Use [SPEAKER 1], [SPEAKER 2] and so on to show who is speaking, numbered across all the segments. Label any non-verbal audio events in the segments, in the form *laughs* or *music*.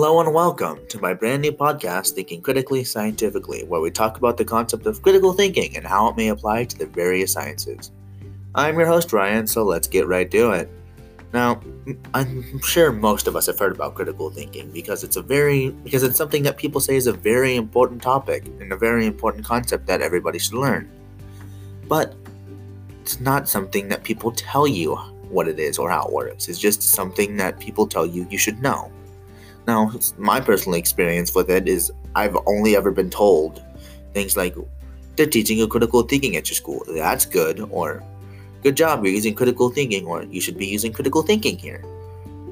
[SPEAKER 1] Hello and welcome to my brand new podcast, Thinking Critically Scientifically, where we talk about the concept of critical thinking and how it may apply to the various sciences. I'm your host, Ryan, so let's get right to it. Now, I'm sure most of us have heard about critical thinking because it's a very because it's something that people say is a very important topic and a very important concept that everybody should learn. But it's not something that people tell you what it is or how it works. It's just something that people tell you you should know. Now, my personal experience with it is I've only ever been told things like they're teaching you critical thinking at your school. That's good, or good job, you're using critical thinking, or you should be using critical thinking here.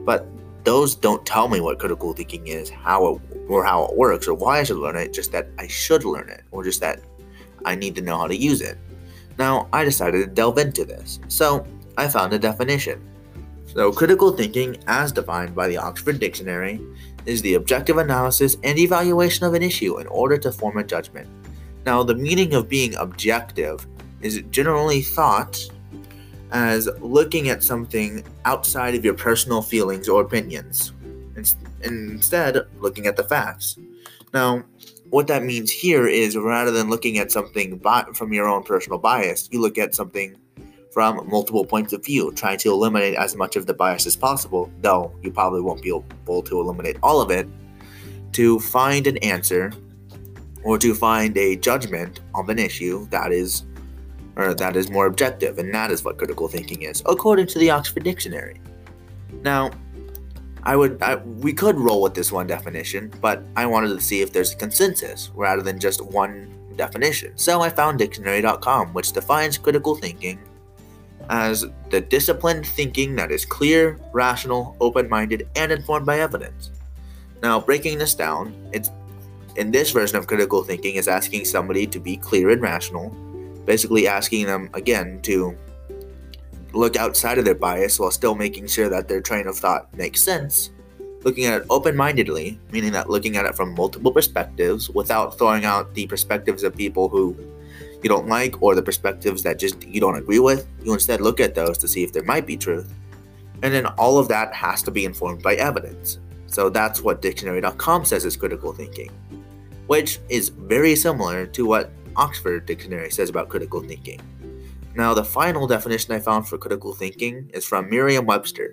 [SPEAKER 1] But those don't tell me what critical thinking is, how it or how it works, or why I should learn it. Just that I should learn it, or just that I need to know how to use it. Now, I decided to delve into this, so I found a definition. So, critical thinking, as defined by the Oxford Dictionary, is the objective analysis and evaluation of an issue in order to form a judgment. Now, the meaning of being objective is generally thought as looking at something outside of your personal feelings or opinions, instead looking at the facts. Now, what that means here is rather than looking at something bi- from your own personal bias, you look at something from multiple points of view, trying to eliminate as much of the bias as possible, though you probably won't be able to eliminate all of it, to find an answer or to find a judgment of an issue that is or that is more objective, and that is what critical thinking is, according to the Oxford Dictionary. Now, I would I, we could roll with this one definition, but I wanted to see if there's a consensus rather than just one definition. So I found dictionary.com, which defines critical thinking as the disciplined thinking that is clear, rational, open minded, and informed by evidence. Now, breaking this down, it's in this version of critical thinking is asking somebody to be clear and rational, basically asking them again to look outside of their bias while still making sure that their train of thought makes sense. Looking at it open mindedly, meaning that looking at it from multiple perspectives without throwing out the perspectives of people who you don't like or the perspectives that just you don't agree with, you instead look at those to see if there might be truth. And then all of that has to be informed by evidence. So that's what dictionary.com says is critical thinking, which is very similar to what Oxford Dictionary says about critical thinking. Now, the final definition I found for critical thinking is from Merriam Webster.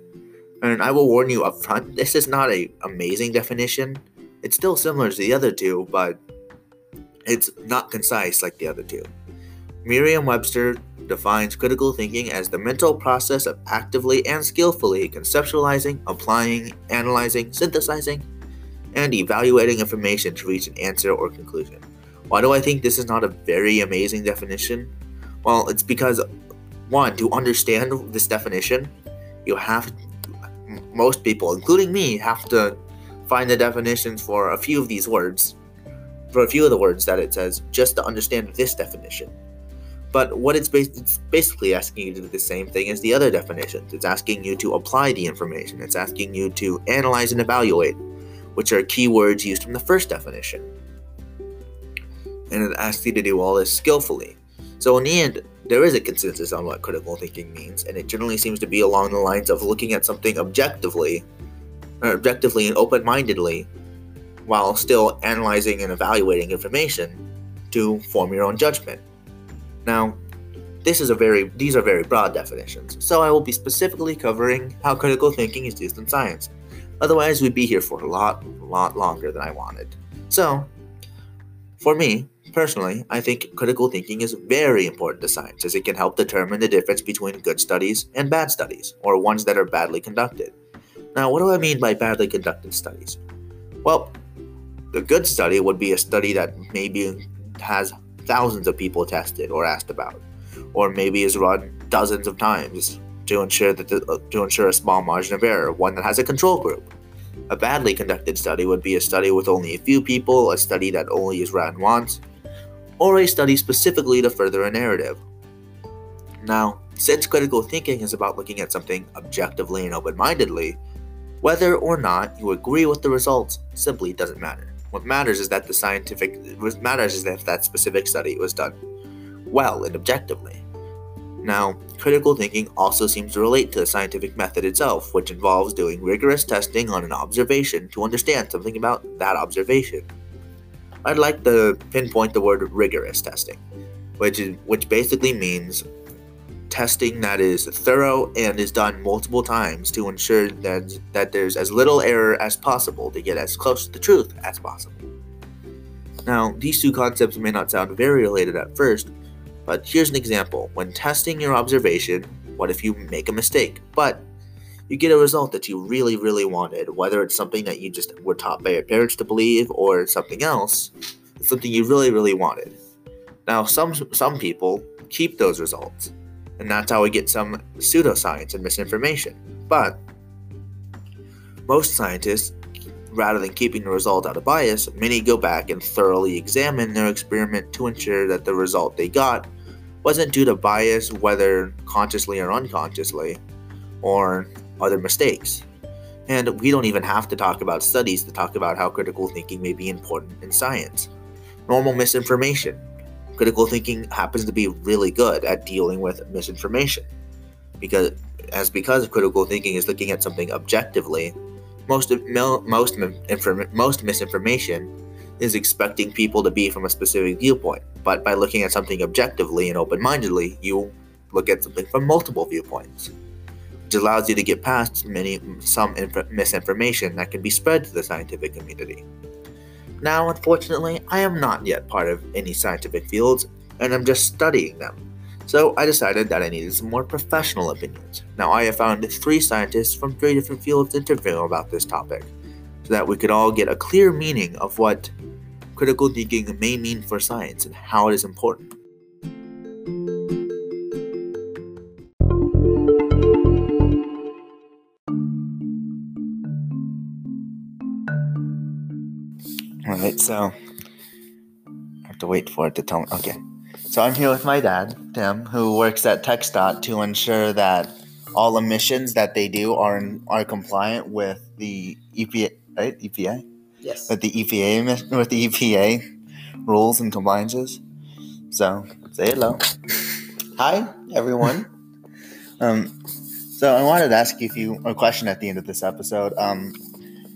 [SPEAKER 1] And I will warn you up front, this is not a amazing definition. It's still similar to the other two, but it's not concise like the other two. Merriam Webster defines critical thinking as the mental process of actively and skillfully conceptualizing, applying, analyzing, synthesizing, and evaluating information to reach an answer or conclusion. Why do I think this is not a very amazing definition? Well, it's because, one, to understand this definition, you have, most people, including me, have to find the definitions for a few of these words for a few of the words that it says just to understand this definition. But what it's, based, it's basically asking you to do the same thing as the other definitions. It's asking you to apply the information. It's asking you to analyze and evaluate, which are keywords used from the first definition. And it asks you to do all this skillfully. So in the end, there is a consensus on what critical thinking means, and it generally seems to be along the lines of looking at something objectively, uh, objectively and open-mindedly, while still analyzing and evaluating information to form your own judgment. Now, this is a very these are very broad definitions, so I will be specifically covering how critical thinking is used in science. Otherwise, we'd be here for a lot, lot longer than I wanted. So, for me, personally, I think critical thinking is very important to science as it can help determine the difference between good studies and bad studies, or ones that are badly conducted. Now, what do I mean by badly conducted studies? Well, the good study would be a study that maybe has thousands of people tested or asked about, or maybe is run dozens of times to ensure that the, uh, to ensure a small margin of error, one that has a control group. A badly conducted study would be a study with only a few people, a study that only is ran once, or a study specifically to further a narrative. Now, since critical thinking is about looking at something objectively and open mindedly, whether or not you agree with the results simply doesn't matter. What matters is that the scientific what matters is that that specific study was done well and objectively. Now, critical thinking also seems to relate to the scientific method itself, which involves doing rigorous testing on an observation to understand something about that observation. I'd like to pinpoint the word rigorous testing, which is which basically means testing that is thorough and is done multiple times to ensure that that there's as little error as possible to get as close to the truth as possible. Now, these two concepts may not sound very related at first, but here's an example. When testing your observation, what if you make a mistake, but you get a result that you really, really wanted, whether it's something that you just were taught by your parents to believe or something else, it's something you really, really wanted. Now, some some people keep those results, and that's how we get some pseudoscience and misinformation. But most scientists, rather than keeping the result out of bias, many go back and thoroughly examine their experiment to ensure that the result they got wasn't due to bias, whether consciously or unconsciously, or other mistakes. And we don't even have to talk about studies to talk about how critical thinking may be important in science. Normal misinformation. Critical thinking happens to be really good at dealing with misinformation. Because as because critical thinking is looking at something objectively, most most most misinformation is expecting people to be from a specific viewpoint. But by looking at something objectively and open mindedly, you look at something from multiple viewpoints, which allows you to get past many some inf- misinformation that can be spread to the scientific community. Now, unfortunately, I am not yet part of any scientific fields, and I'm just studying them. So I decided that I needed some more professional opinions. Now, I have found three scientists from three different fields to interview about this topic, so that we could all get a clear meaning of what critical thinking may mean for science and how it is important. Alright, so I have to wait for it to tell me. Okay. So I'm here with my dad, Tim, who works at TxDOT to ensure that all emissions that they do are in, are compliant with the EPA, right? EPA.
[SPEAKER 2] Yes.
[SPEAKER 1] With the EPA with the EPA rules and compliances. So say hello.
[SPEAKER 2] Hi, everyone. *laughs*
[SPEAKER 1] um, so I wanted to ask you a few a question at the end of this episode. Um,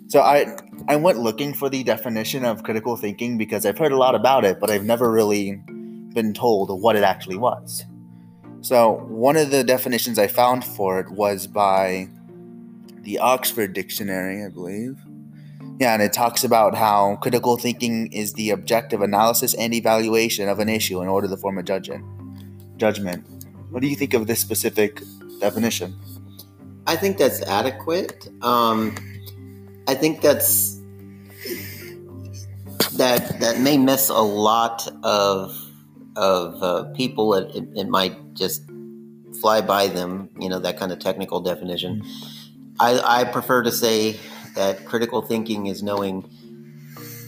[SPEAKER 1] so I I went looking for the definition of critical thinking because I've heard a lot about it, but I've never really been told what it actually was. So one of the definitions I found for it was by the Oxford Dictionary, I believe. Yeah, and it talks about how critical thinking is the objective analysis and evaluation of an issue in order to form a judgment. Judgment. What do you think of this specific definition?
[SPEAKER 2] I think that's adequate. Um, I think that's that that may miss a lot of of uh, people. It, it, it, might just fly by them. You know that kind of technical definition. Mm-hmm. I, I prefer to say that critical thinking is knowing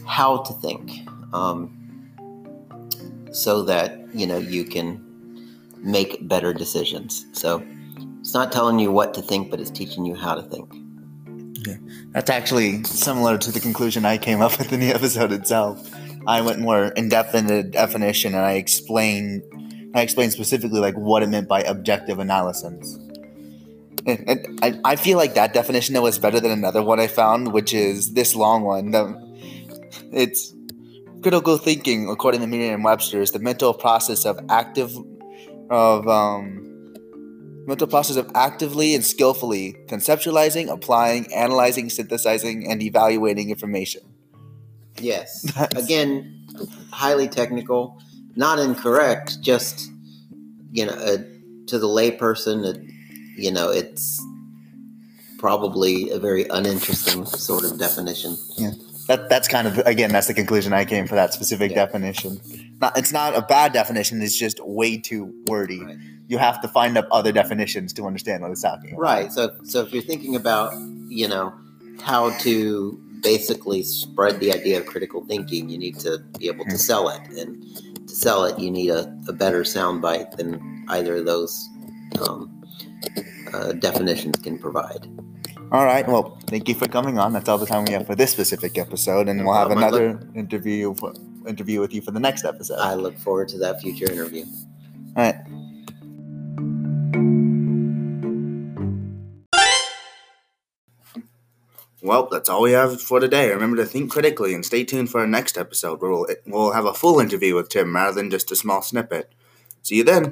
[SPEAKER 2] how to think um, so that you know you can make better decisions so it's not telling you what to think but it's teaching you how to think.
[SPEAKER 1] That's actually similar to the conclusion i came up *laughs* with in the episode itself i went more in-depth in the definition and i explained i explained specifically like what it meant by objective analysis and I, I feel like that definition though is better than another one I found, which is this long one. It's critical thinking, according to Merriam-Webster, is the mental process of active of um, mental process of actively and skillfully conceptualizing, applying, analyzing, synthesizing, and evaluating information.
[SPEAKER 2] Yes. *laughs* Again, highly technical, not incorrect. Just you know, uh, to the layperson, it, you know, it's probably a very uninteresting sort of definition.
[SPEAKER 1] Yeah. That, that's kind of again that's the conclusion I came for that specific yeah. definition. Not, it's not a bad definition. It's just way too wordy. Right. You have to find up other definitions to understand what it's talking about.
[SPEAKER 2] Right. So so if you're thinking about you know how to basically spread the idea of critical thinking, you need to be able to hmm. sell it, and to sell it, you need a, a better soundbite than either of those um, uh, definitions can provide.
[SPEAKER 1] All right. Well, thank you for coming on. That's all the time we have for this specific episode, and we'll have another look, interview interview with you for the next episode.
[SPEAKER 2] I look forward to that future interview.
[SPEAKER 1] All right. Well, that's all we have for today. Remember to think critically and stay tuned for our next episode where we'll, we'll have a full interview with Tim rather than just a small snippet. See you then.